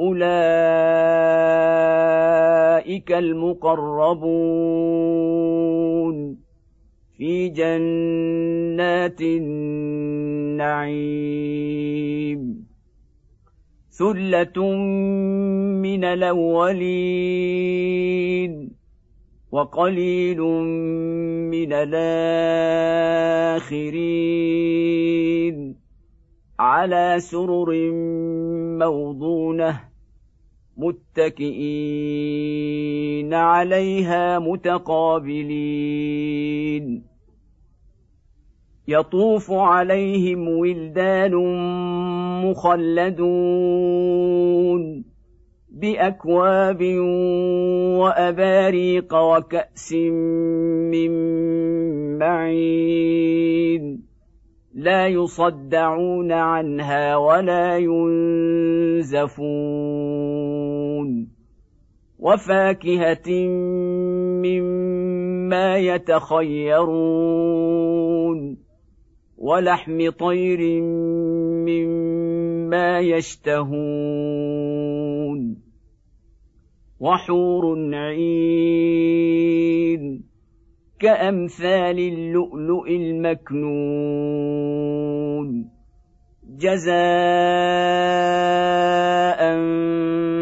اولئك المقربون في جنات النعيم ثله من الاولين وقليل من الاخرين على سرر موضونه متكئين عليها متقابلين. يطوف عليهم ولدان مخلدون بأكواب وأباريق وكأس من معين. لا يصدعون عنها ولا ينزفون وفاكهة مما يتخيرون ولحم طير مما يشتهون وحور عين كأمثال اللؤلؤ المكنون. جزاء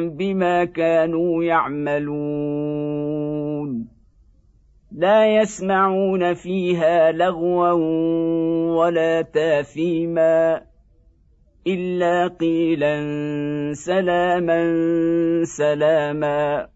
بما كانوا يعملون. لا يسمعون فيها لغوا ولا تاثيما إلا قيلا سلاما سلاما.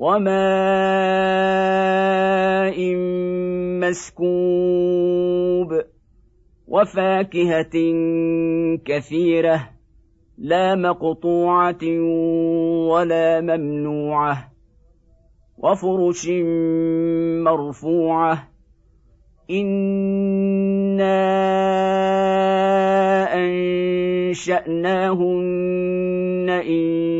وماء مسكوب وفاكهة كثيرة لا مقطوعة ولا ممنوعة وفرش مرفوعة إنا أنشأناهن إن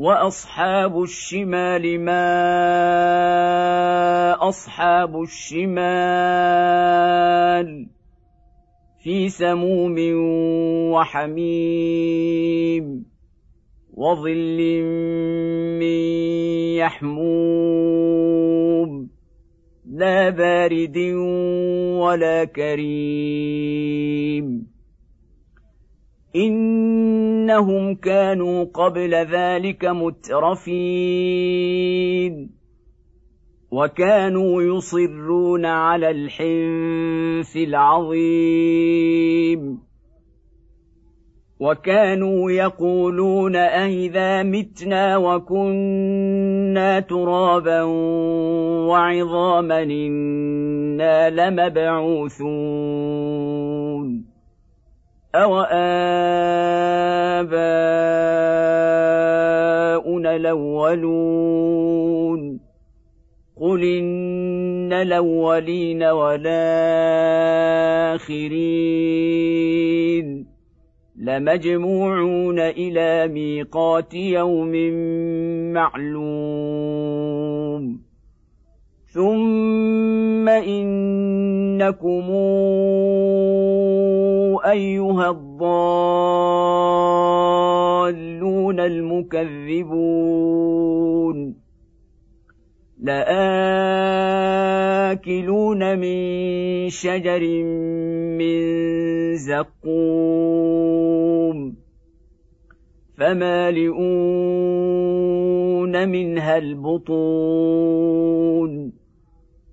واصحاب الشمال ما اصحاب الشمال في سموم وحميم وظل من يحموم لا بارد ولا كريم إنهم كانوا قبل ذلك مترفين. وكانوا يصرون على الحنث العظيم. وكانوا يقولون أئذا متنا وكنا ترابا وعظاما إنا لمبعوثون. أوآباؤنا الأولون قل إن الأولين والآخرين لمجموعون إلى ميقات يوم معلوم ثم انكم ايها الضالون المكذبون لآكلون من شجر من زقوم فمالئون منها البطون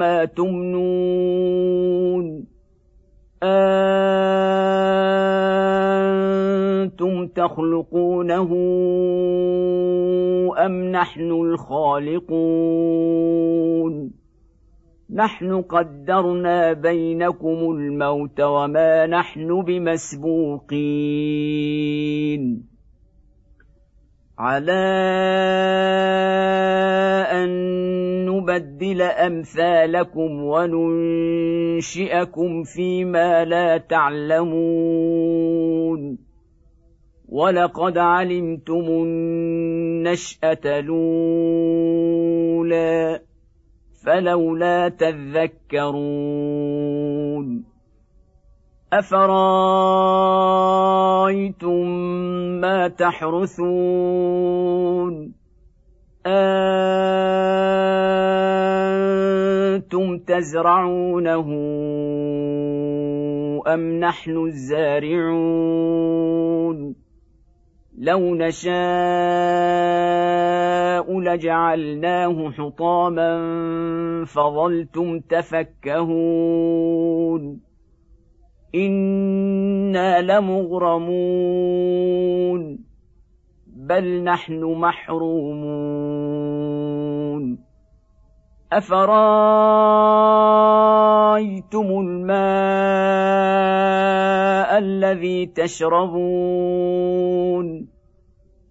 ما تمنون. أنتم تخلقونه أم نحن الخالقون؟ نحن قدرنا بينكم الموت وما نحن بمسبوقين. على أن نبدل أمثالكم وننشئكم فيما لا تعلمون. ولقد علمتم النشأة الأولى فلولا تذكرون. افرايتم ما تحرثون أنتم تزرعونه ام نحن الزارعون لو نشاء لجعلناه حطاما فظلتم تفكهون أنا لمغرمون بل نحن محرومون افرايتم الماء الذي تشربون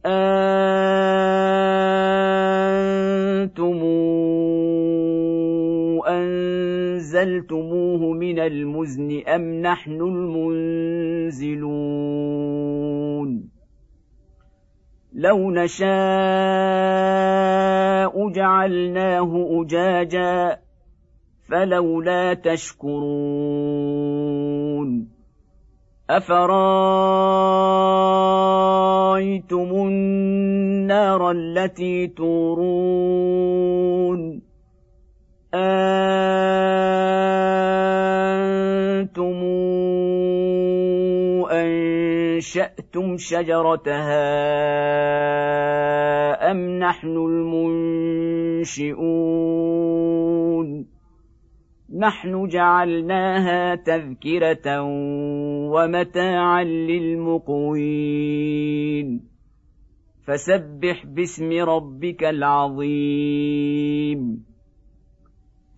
أنتم أنزلتموه من المزن أم نحن المنزلون لو نشاء جعلناه أجاجا فلولا تشكرون افرايتم النار التي تورون أنتم انشاتم شجرتها أم نحن المنشئون؟ نحن جعلناها تذكرة ومتاعا للمقوين. فسبح باسم ربك العظيم.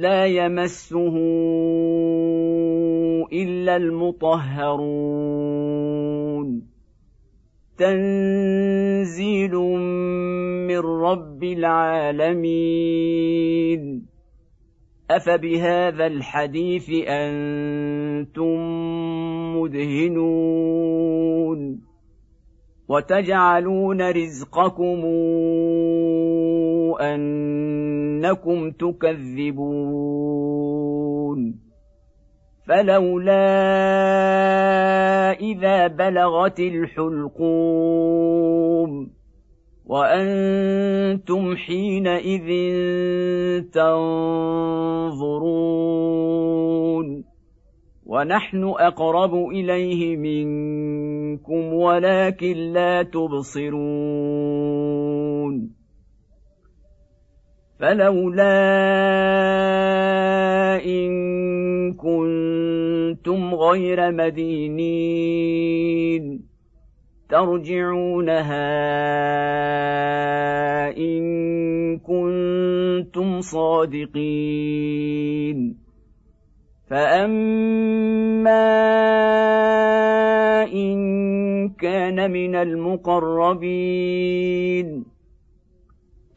لا يمسه إلا المطهرون. تنزيل من رب العالمين. أفبهذا الحديث أنتم مدهنون. وتجعلون رزقكم أنكم تكذبون فلولا إذا بلغت الحلقوم وأنتم حينئذ تنظرون ونحن أقرب إليه منكم ولكن لا تبصرون فلولا إن كنتم غير مدينين ترجعونها إن كنتم صادقين فأما إن كان من المقربين